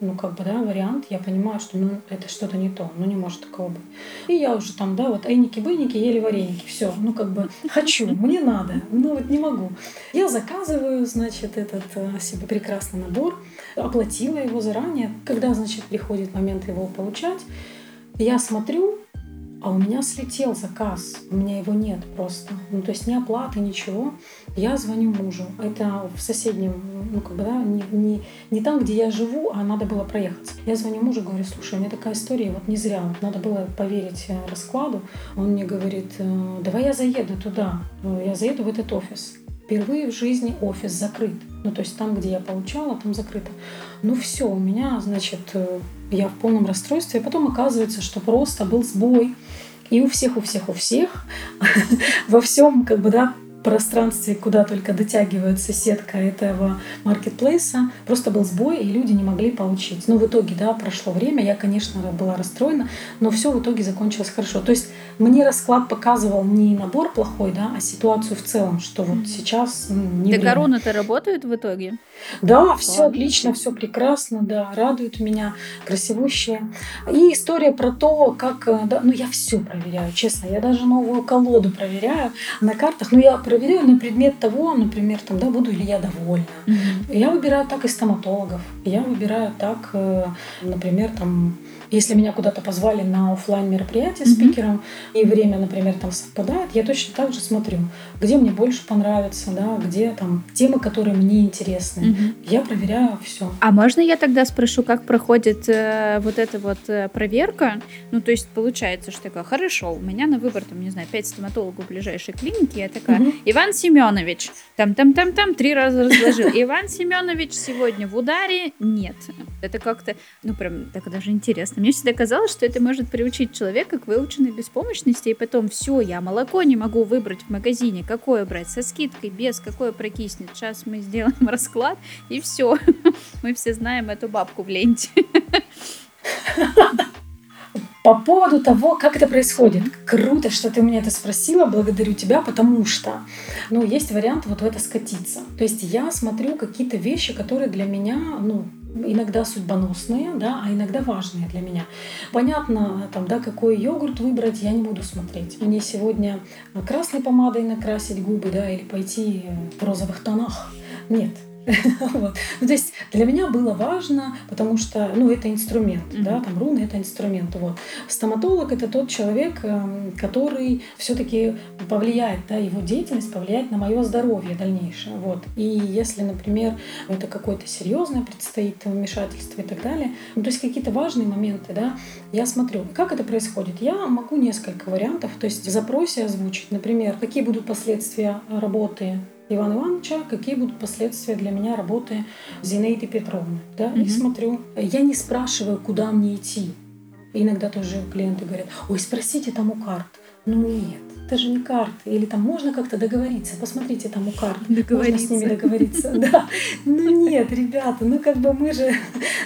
ну, как бы, да, вариант, я понимаю, что, ну, это что-то не то, ну, не может такого быть. И я уже там, да, вот эйники-бейники, ели вареники, все, ну, как бы, хочу, мне надо, ну, вот не могу. Я заказываю, значит, этот э, себе прекрасный набор, оплатила его заранее. Когда, значит, приходит момент его получать, я смотрю, а у меня слетел заказ, у меня его нет просто. Ну, то есть ни оплаты, ничего. Я звоню мужу. Это в соседнем, ну, как бы, да, не, не, не там, где я живу, а надо было проехать. Я звоню мужу, говорю, слушай, у меня такая история, вот не зря, надо было поверить э, раскладу. Он мне говорит, «Э, давай я заеду туда, э, я заеду в этот офис. Впервые в жизни офис закрыт. Ну, то есть там, где я получала, там закрыто. Ну, все, у меня, значит, я в полном расстройстве. А потом оказывается, что просто был сбой. И у всех, у всех, у всех [LAUGHS] во всем, как бы, да, пространстве, куда только дотягивается сетка этого маркетплейса, просто был сбой, и люди не могли получить. Но в итоге, да, прошло время, я, конечно, была расстроена, но все в итоге закончилось хорошо. То есть мне расклад показывал не набор плохой, да, а ситуацию в целом, что вот сейчас не Да короны-то работают в итоге? Да, все отлично, все прекрасно, да, радует меня, красивущие. И история про то, как, э, да, ну я все проверяю, честно, я даже новую колоду проверяю на картах, ну я проверяю на предмет того, например, там, да, буду ли я довольна. Mm-hmm. Я выбираю так и стоматологов. Я выбираю так, э, например, там, если меня куда-то позвали на офлайн мероприятие mm-hmm. спикером, и время, например, там совпадает, я точно так же смотрю, где мне больше понравится, да, где там темы, которые мне интересны. Mm-hmm. Я проверяю все. А можно я тогда спрошу, как проходит э, вот эта вот э, проверка? Ну, то есть получается, что такое, хорошо, у меня на выбор, там, не знаю, пять стоматологов в ближайшей клинике, я такая, mm-hmm. Иван Семенович, там-там-там-там, три раза разложил. Иван Семенович сегодня в ударе? Нет. Это как-то, ну, прям так даже интересно. Мне всегда казалось, что это может приучить человека к выученной беспомощности, и потом все, я молоко не могу выбрать в магазине, какое брать, со скидкой, без, какое прокиснет. Сейчас мы сделаем [LAUGHS] расклад, и все. [LAUGHS] Мы все знаем эту бабку в ленте. По поводу того, как это происходит. Круто, что ты меня это спросила. Благодарю тебя, потому что ну, есть вариант вот в это скатиться. То есть я смотрю какие-то вещи, которые для меня ну, иногда судьбоносные, да, а иногда важные для меня. Понятно, там, да, какой йогурт выбрать, я не буду смотреть. Мне сегодня красной помадой накрасить губы, да, или пойти в розовых тонах. Нет, [LAUGHS] вот. ну, то есть для меня было важно, потому что, ну, это инструмент, mm-hmm. да, там руны это инструмент, вот. Стоматолог это тот человек, эм, который все-таки повлияет, да, его деятельность повлияет на мое здоровье дальнейшее, вот. И если, например, это какое-то серьезное предстоит вмешательство и так далее, ну, то есть какие-то важные моменты, да, я смотрю, как это происходит. Я могу несколько вариантов, то есть в запросе озвучить, например, какие будут последствия работы Ивана Ивановича, какие будут последствия для меня работы Зинаиды Петровны. Да? Mm-hmm. И смотрю. Я не спрашиваю, куда мне идти. Иногда тоже клиенты говорят, ой, спросите там у карт. Ну нет, это же не карты. Или там можно как-то договориться. Посмотрите там у карт. Можно с ними договориться. [LAUGHS] Да. Ну нет, ребята, ну как бы мы же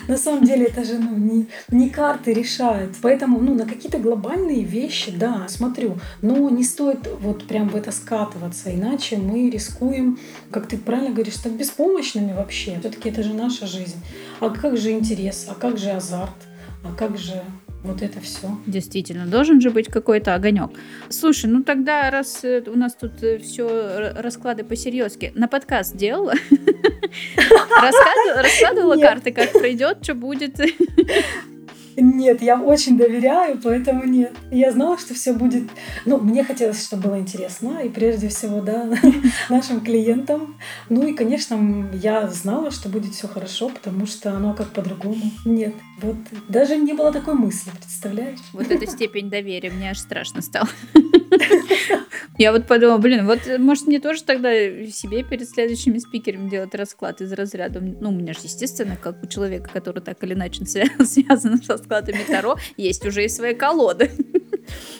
на самом деле это же ну, не, не карты решают. Поэтому ну, на какие-то глобальные вещи, да, смотрю. Но не стоит вот прям в это скатываться, иначе мы рискуем, как ты правильно говоришь, стать беспомощными вообще. Все-таки это же наша жизнь. А как же интерес? А как же азарт? А как же вот это все. Действительно, должен же быть какой-то огонек. Слушай, ну тогда, раз э, у нас тут э, все расклады по-серьезки, на подкаст делала? [LAUGHS] Раскладывала карты, как пройдет, что будет? [LAUGHS] Нет, я очень доверяю, поэтому нет. Я знала, что все будет... Ну, мне хотелось, чтобы было интересно, и прежде всего, да, [LAUGHS] нашим клиентам. Ну и, конечно, я знала, что будет все хорошо, потому что оно как по-другому. Нет, вот даже не было такой мысли, представляешь? Вот эта степень доверия, мне аж страшно стало. [LAUGHS] [LAUGHS] Я вот подумала, блин, вот может мне тоже тогда себе перед следующими спикерами делать расклад из разряда. Ну, у меня же, естественно, как у человека, который так или иначе [LAUGHS] связан с раскладами Таро, есть уже и свои колоды.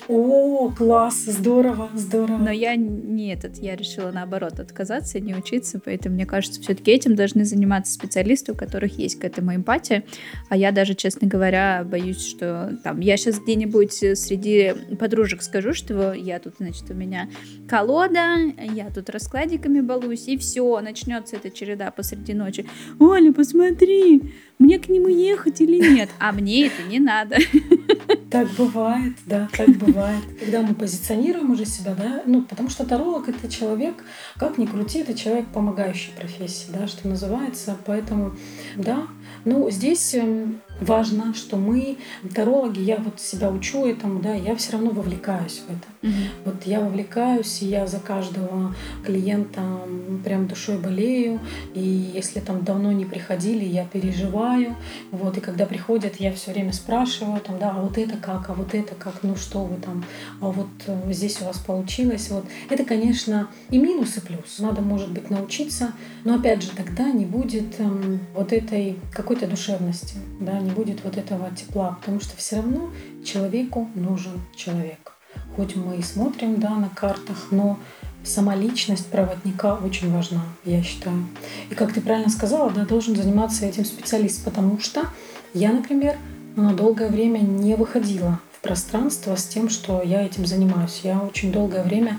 О, класс, здорово, здорово. Но я не этот, я решила наоборот отказаться и не учиться, поэтому мне кажется, все-таки этим должны заниматься специалисты, у которых есть к этому эмпатия. А я даже, честно говоря, боюсь, что там я сейчас где-нибудь среди подружек скажу, что я тут, значит, у меня колода, я тут раскладиками балуюсь, и все, начнется эта череда посреди ночи. Оля, посмотри, мне к нему ехать или нет? А мне это не надо. Так бывает, да, так бывает. Когда мы позиционируем уже себя, да, ну, потому что таролог — это человек, как ни крути, это человек помогающий профессии, да, что называется. Поэтому, да, ну, здесь эм, важно, что мы, тарологи, я вот себя учу этому, да, я все равно вовлекаюсь в это. Угу. Вот я вовлекаюсь, и я за каждого клиента прям душой болею, и если там давно не приходили, я переживаю, вот, и когда приходят, я все время спрашиваю, там, да, а вот это как, а вот это как, ну что вы там, а вот э, здесь у вас получилось, вот. Это, конечно, и минус, и плюс. Надо, может быть, научиться, но опять же, тогда не будет эм, вот этой какой-то душевности, да, не будет вот этого тепла, потому что все равно человеку нужен человек. Хоть мы и смотрим да, на картах, но сама личность проводника очень важна, я считаю. И как ты правильно сказала, да, должен заниматься этим специалист, потому что я, например, на долгое время не выходила в пространство с тем, что я этим занимаюсь. Я очень долгое время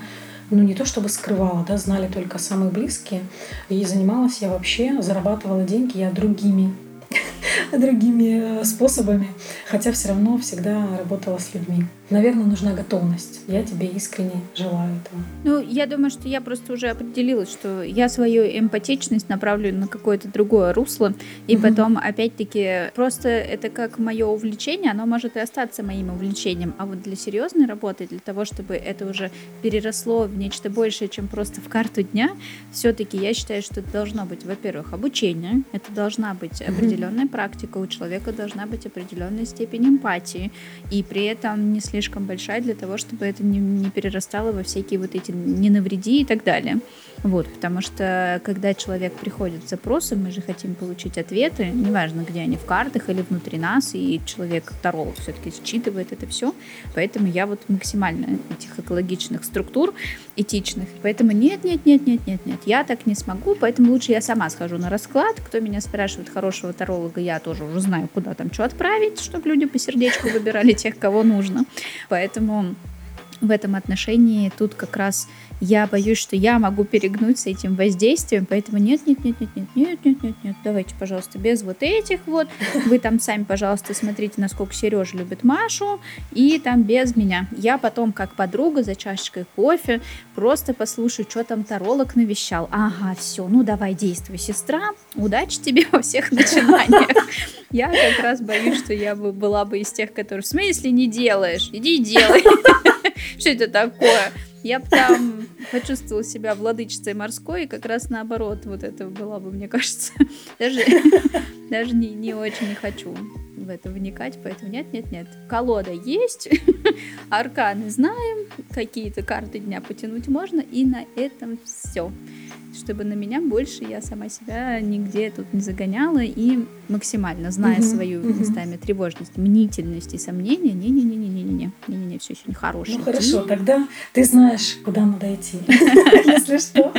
ну не то чтобы скрывала, да, знали только самые близкие. И занималась я вообще, зарабатывала деньги я другими [LAUGHS] другими э, способами, хотя все равно всегда работала с людьми. Наверное, нужна готовность. Я тебе искренне желаю этого. Ну, я думаю, что я просто уже определилась, что я свою эмпатичность направлю на какое-то другое русло, и угу. потом, опять-таки, просто это как мое увлечение, оно может и остаться моим увлечением, а вот для серьезной работы, для того, чтобы это уже переросло в нечто большее, чем просто в карту дня, все-таки я считаю, что это должно быть, во-первых, обучение, это должна быть определенная практика, у человека должна быть определенная степень эмпатии, и при этом не слишком большая для того, чтобы это не, не перерастало во всякие вот эти «не навреди» и так далее. Вот, потому что когда человек приходит с запросом, мы же хотим получить ответы, неважно, где они, в картах или внутри нас, и человек, таролог, все-таки считывает это все. Поэтому я вот максимально этих экологичных структур, этичных. Поэтому нет, нет, нет, нет, нет, нет, я так не смогу, поэтому лучше я сама схожу на расклад. Кто меня спрашивает хорошего таролога, я тоже уже знаю, куда там что отправить, чтобы люди по сердечку выбирали тех, кого нужно. Поэтому в этом отношении тут как раз я боюсь, что я могу перегнуть с этим воздействием, поэтому нет, нет, нет, нет, нет, нет, нет, нет, нет, давайте, пожалуйста, без вот этих вот. Вы там сами, пожалуйста, смотрите, насколько Сережа любит Машу, и там без меня. Я потом, как подруга, за чашечкой кофе, просто послушаю, что там таролог навещал. Ага, все, ну давай действуй, сестра, удачи тебе во всех начинаниях. Я как раз боюсь, что я бы была бы из тех, которые в смысле не делаешь? Иди делай. Что это такое? Я бы там почувствовала себя владычицей морской, и как раз наоборот, вот это была бы, мне кажется, [LAUGHS] даже, даже не, не очень не хочу в это вникать, поэтому нет-нет-нет. Колода есть, [LAUGHS] арканы знаем, какие-то карты дня потянуть можно, и на этом все чтобы на меня больше я сама себя нигде тут не загоняла и максимально, зная свою местами тревожность, мнительность и сомнения, не-не-не-не-не-не, не-не-не, все очень хорошее. Ну хорошо, тогда ты знаешь, куда надо идти, [LAUGHS] если что.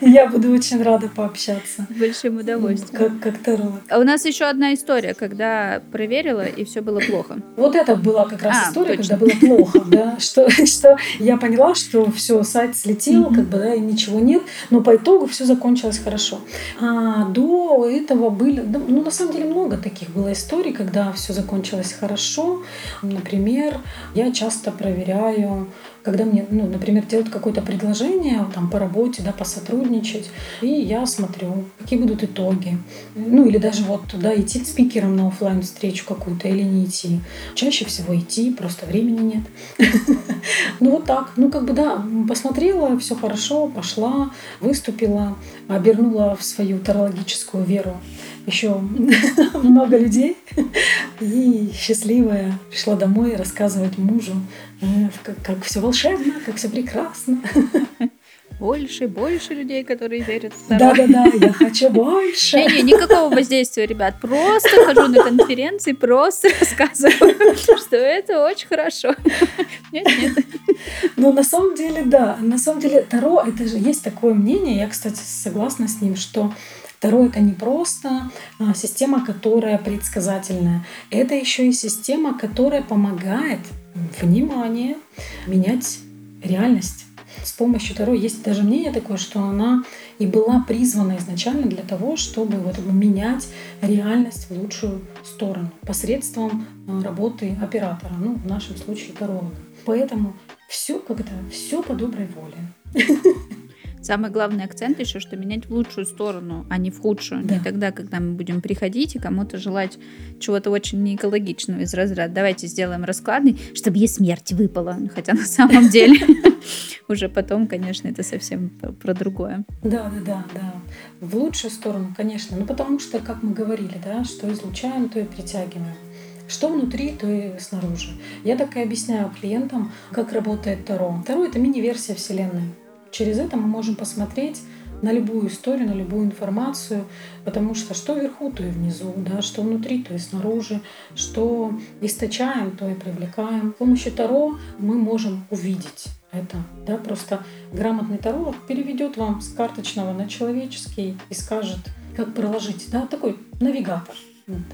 Я буду очень рада пообщаться. С большим удовольствием. Как, как таролог. А у нас еще одна история, когда проверила, и все было плохо. Вот это была как раз а, история, точно. когда было плохо, [LAUGHS] да, что, что я поняла, что все, сайт слетел, как бы, да, и ничего нет, но по итогу все закончилось хорошо. А до этого были, ну, на самом деле много таких было историй, когда все закончилось хорошо. Например, я часто проверяю когда мне, ну, например, делают какое-то предложение там, по работе, да, посотрудничать, и я смотрю, какие будут итоги. Ну, или даже вот туда идти спикером на офлайн встречу какую-то или не идти. Чаще всего идти, просто времени нет. [LAUGHS] Ну, вот так. Ну, как бы, да, посмотрела, все хорошо, пошла, выступила, обернула в свою тарологическую веру еще [LAUGHS] много людей. И счастливая пришла домой рассказывать мужу, э, как, как все волшебно, как все прекрасно. [LAUGHS] Больше, больше людей, которые верят в Да, да, да, я [LAUGHS] хочу больше. Не, не, никакого воздействия, ребят. Просто хожу на конференции, просто рассказываю, что это очень хорошо. Нет, нет. Ну, на самом деле, да. На самом деле, Таро, это же есть такое мнение, я, кстати, согласна с ним, что Второе это не просто а, система, которая предсказательная. Это еще и система, которая помогает, внимание, менять реальность. С помощью Таро есть даже мнение такое, что она и была призвана изначально для того, чтобы вот менять реальность в лучшую сторону посредством а, работы оператора, ну, в нашем случае таролога. Поэтому все как это, все по доброй воле. [LAUGHS] Самый главный акцент еще, что менять в лучшую сторону, а не в худшую. Да. Не тогда, когда мы будем приходить и кому-то желать чего-то очень неэкологичного из разряда. Давайте сделаем раскладный, чтобы ей смерть выпала. Хотя на самом деле [LAUGHS] уже потом, конечно, это совсем про другое. Да, да, да, да. В лучшую сторону, конечно. Ну, потому что, как мы говорили, да, что излучаем, то и притягиваем. Что внутри, то и снаружи. Я так и объясняю клиентам, как работает Таро. Таро — это мини-версия Вселенной. Через это мы можем посмотреть на любую историю, на любую информацию, потому что что вверху, то и внизу, да, что внутри, то и снаружи, что источаем, то и привлекаем. С помощью Таро мы можем увидеть это, да, просто грамотный таролог переведет вам с карточного на человеческий и скажет, как проложить, да, такой навигатор,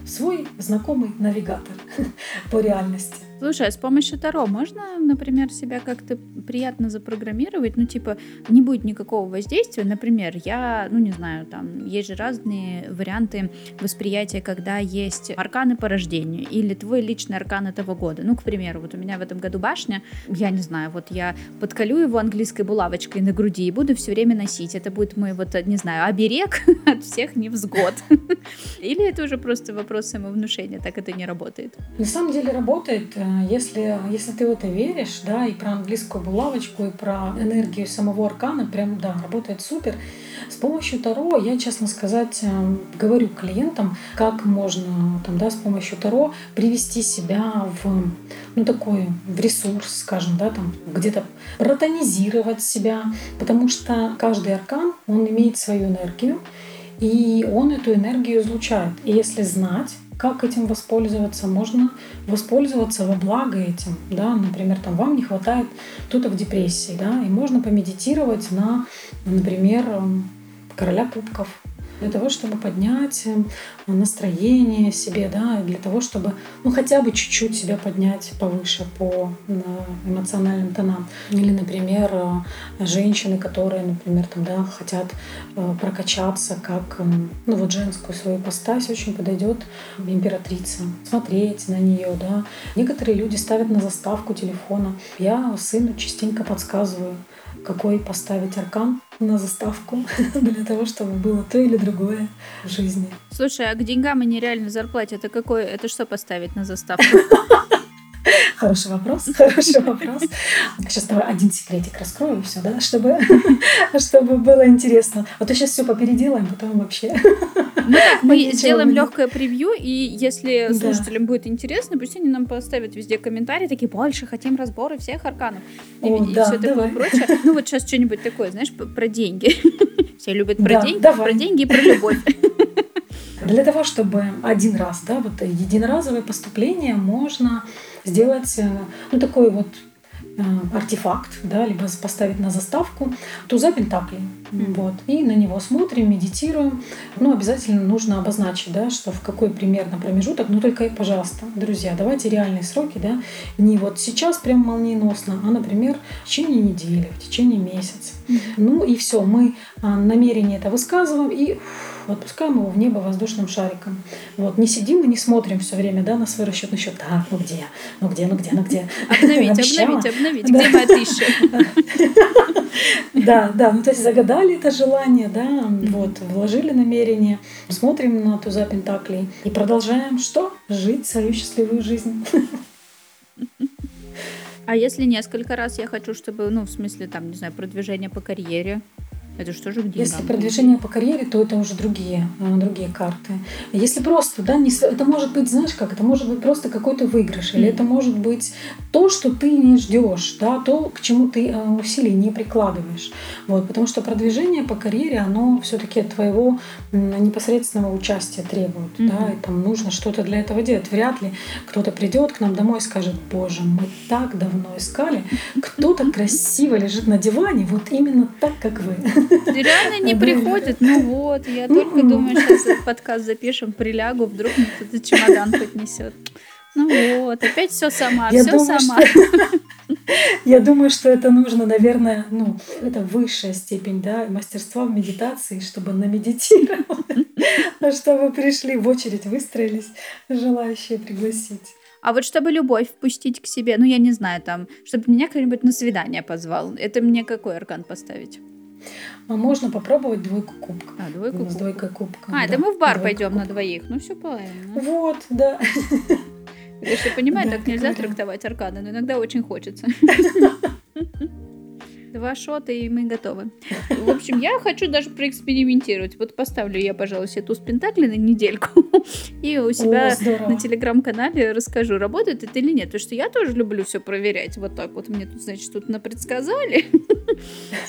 свой знакомый навигатор [LAUGHS] по реальности. Слушай, а с помощью Таро можно, например, себя как-то приятно запрограммировать? Ну, типа, не будет никакого воздействия. Например, я, ну, не знаю, там, есть же разные варианты восприятия, когда есть арканы по рождению или твой личный аркан этого года. Ну, к примеру, вот у меня в этом году башня, я не знаю, вот я подколю его английской булавочкой на груди и буду все время носить. Это будет мой, вот, не знаю, оберег [LAUGHS] от всех невзгод. [LAUGHS] Или это уже просто вопрос самовнушения, так это не работает? На самом деле работает Э, если, если ты в это веришь, да, и про английскую булавочку, и про энергию самого аркана, прям, да, работает супер. С помощью Таро я, честно сказать, э, говорю клиентам, как можно там, да, с помощью Таро привести себя в, ну, такой, в ресурс, скажем, да, там, где-то протонизировать себя, потому что каждый аркан, он имеет свою энергию, и он эту энергию излучает. И если знать, как этим воспользоваться? Можно воспользоваться во благо этим, да, например, там вам не хватает кто-то в депрессии, да, и можно помедитировать на, например, короля кубков, для того, чтобы поднять э, настроение себе, да, для того, чтобы, ну, хотя бы чуть-чуть себя поднять повыше по эмоциональным тонам. Или, например, э, женщины, которые, например, там, да, хотят э, прокачаться, как, ну, вот женскую свою постась очень подойдет императрица. Смотреть на нее, да. Некоторые люди ставят на заставку телефона. Я сыну частенько подсказываю, какой поставить аркан на заставку [LAUGHS] для того, чтобы было то или другое в жизни. Слушай, а к деньгам и нереальной зарплате это какой? Это что поставить на заставку? [LAUGHS] Хороший вопрос, [LAUGHS] хороший вопрос. Сейчас давай один секретик раскрою, все, да, чтобы, [LAUGHS] чтобы было интересно. А то сейчас все попеределаем, потом вообще. Ну [LAUGHS] мы сделаем легкое превью, и если слушателям будет интересно, пусть они нам поставят везде комментарии, такие, больше хотим разборы всех арканов. И, О, и да, все такое прочее. Ну вот сейчас что-нибудь такое, знаешь, про деньги. Все любят про деньги, про деньги и про любовь. Для того, чтобы один раз, да, вот единоразовое поступление можно сделать э, ну, такой вот э, артефакт, да, либо поставить на заставку туза пентаклей. Mm-hmm. Вот. И на него смотрим, медитируем. Ну, обязательно нужно обозначить, да, что в какой примерно промежуток. Ну, только, пожалуйста, друзья, давайте реальные сроки, да, не вот сейчас прям молниеносно, а, например, в течение недели, в течение месяца. Mm-hmm. Ну и все, мы а, намерение это высказываем и отпускаем его в небо воздушным шариком. Вот, не сидим и не смотрим все время да, на свой расчетный счет. Так, ну где, ну где, ну где, [LAUGHS] ну где. Обновить, обновить, обновить. Где моя тысяча? [LAUGHS] Да, да, ну то есть загадали это желание, да, вот, вложили намерение, смотрим на туза пентаклей и продолжаем что? Жить свою счастливую жизнь. [LAUGHS] А если несколько раз я хочу, чтобы, ну, в смысле, там, не знаю, продвижение по карьере, это что же где? Если продвижение по карьере, то это уже другие, э, другие карты. Если просто, да, не, это может быть, знаешь как, это может быть просто какой-то выигрыш, mm. или это может быть то, что ты не ждешь, да, то, к чему ты э, усилий не прикладываешь. Вот, потому что продвижение по карьере, оно все-таки твоего непосредственного участия требует, mm-hmm. да, и там нужно что-то для этого делать. Вряд ли кто-то придет к нам домой и скажет, боже, мы так давно искали, кто-то красиво лежит на диване, вот именно так, как вы. Реально не приходит. Ну вот, я только думаю, сейчас этот подкаст запишем, прилягу, вдруг мне кто-то чемодан поднесет. Ну вот, опять все сама, все сама. [LAUGHS] Я думаю, что это нужно, наверное, ну, это высшая степень, да, мастерства в медитации, чтобы намедитировать, [LAUGHS] чтобы пришли в очередь, выстроились желающие пригласить. А вот чтобы любовь впустить к себе, ну я не знаю, там, чтобы меня кто-нибудь на свидание позвал, это мне какой орган поставить? А можно попробовать двойку кубка. А, двойку кубка. С двойкой кубка. А, да, это мы в бар пойдем на двоих. Ну, все правильно. Вот, да. Если понимаю, так нельзя трактовать арканы, но иногда очень хочется. [LAUGHS] Два шота, и мы готовы. В общем, я хочу даже проэкспериментировать. Вот поставлю я, пожалуй, себе туз Пентакли на недельку. И у себя О, на телеграм-канале расскажу, работает это или нет. Потому что я тоже люблю все проверять. Вот так вот мне тут, значит, тут напредсказали.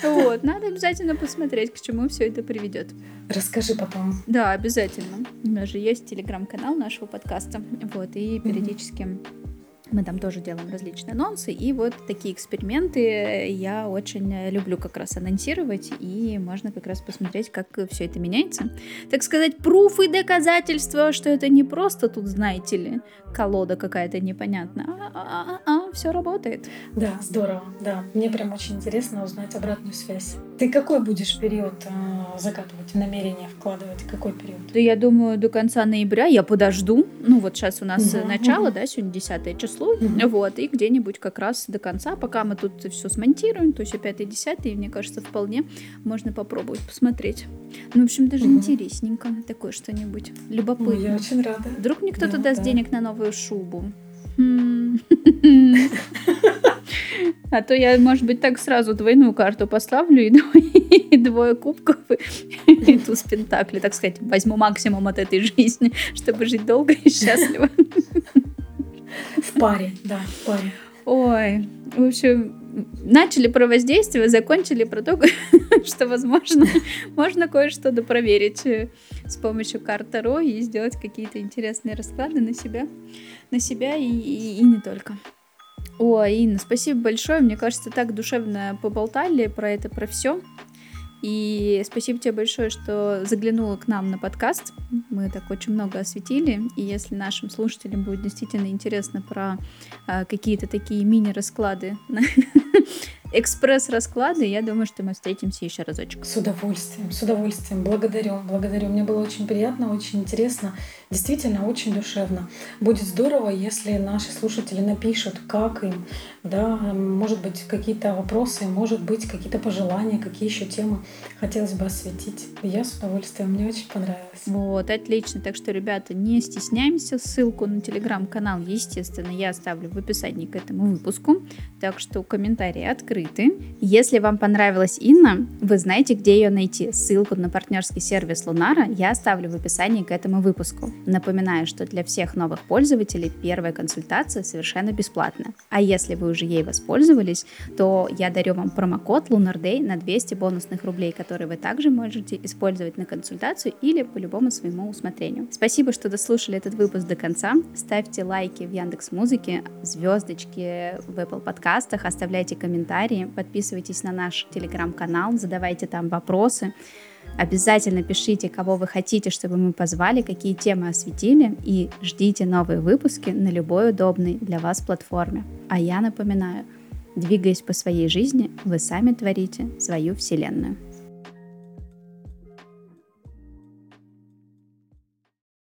Вот, надо обязательно посмотреть, к чему все это приведет. Расскажи потом. Да, обязательно. У нас же есть телеграм-канал нашего подкаста. Вот, и периодически мы там тоже делаем различные анонсы, и вот такие эксперименты я очень люблю как раз анонсировать, и можно как раз посмотреть, как все это меняется. Так сказать, пруфы доказательства, что это не просто тут, знаете ли, колода какая-то непонятная, а, а, а, а все работает. Да, здорово, да. Мне прям очень интересно узнать обратную связь. Ты какой будешь период э, загадывать, намерение вкладывать? Какой период? Да я думаю, до конца ноября я подожду. Ну вот сейчас у нас угу, начало, угу. да, сегодня 10 число. Угу. Вот, и где-нибудь как раз до конца, пока мы тут все смонтируем, то есть 5-10, мне кажется, вполне можно попробовать посмотреть. Ну, в общем, даже угу. интересненько такое что-нибудь. Любопытно. Ой, я очень рада. Вдруг мне кто-то да, даст да. денег на новую шубу. [LAUGHS] А то я, может быть, так сразу двойную карту поставлю и, [LAUGHS] и двое кубков и туз пентакли, так сказать, возьму максимум от этой жизни, чтобы жить долго и счастливо. В паре, да, в паре. Ой, в общем, начали про воздействие, закончили про то, [LAUGHS] что, возможно, можно кое-что допроверить э, с помощью карт Таро и сделать какие-то интересные расклады на себя, на себя и, и, и не только. О, Инна, спасибо большое. Мне кажется, так душевно поболтали про это, про все. И спасибо тебе большое, что заглянула к нам на подкаст. Мы так очень много осветили. И если нашим слушателям будет действительно интересно про э, какие-то такие мини-расклады [LAUGHS] экспресс-расклады, я думаю, что мы встретимся еще разочек. С удовольствием, с удовольствием. Благодарю, благодарю. Мне было очень приятно, очень интересно. Действительно, очень душевно. Будет здорово, если наши слушатели напишут, как им, да, может быть, какие-то вопросы, может быть, какие-то пожелания, какие еще темы хотелось бы осветить. Я с удовольствием, мне очень понравилось. Вот, отлично. Так что, ребята, не стесняемся. Ссылку на телеграм-канал, естественно, я оставлю в описании к этому выпуску. Так что комментарии открыты. Если вам понравилась Инна, вы знаете, где ее найти. Ссылку на партнерский сервис Лунара я оставлю в описании к этому выпуску. Напоминаю, что для всех новых пользователей первая консультация совершенно бесплатна. А если вы уже ей воспользовались, то я дарю вам промокод Lunar Day на 200 бонусных рублей, которые вы также можете использовать на консультацию или по любому своему усмотрению. Спасибо, что дослушали этот выпуск до конца. Ставьте лайки в Яндекс Музыке, звездочки в Apple подкастах, оставляйте комментарии, подписывайтесь на наш телеграм-канал, задавайте там вопросы. Обязательно пишите, кого вы хотите, чтобы мы позвали, какие темы осветили, и ждите новые выпуски на любой удобной для вас платформе. А я напоминаю, двигаясь по своей жизни, вы сами творите свою вселенную.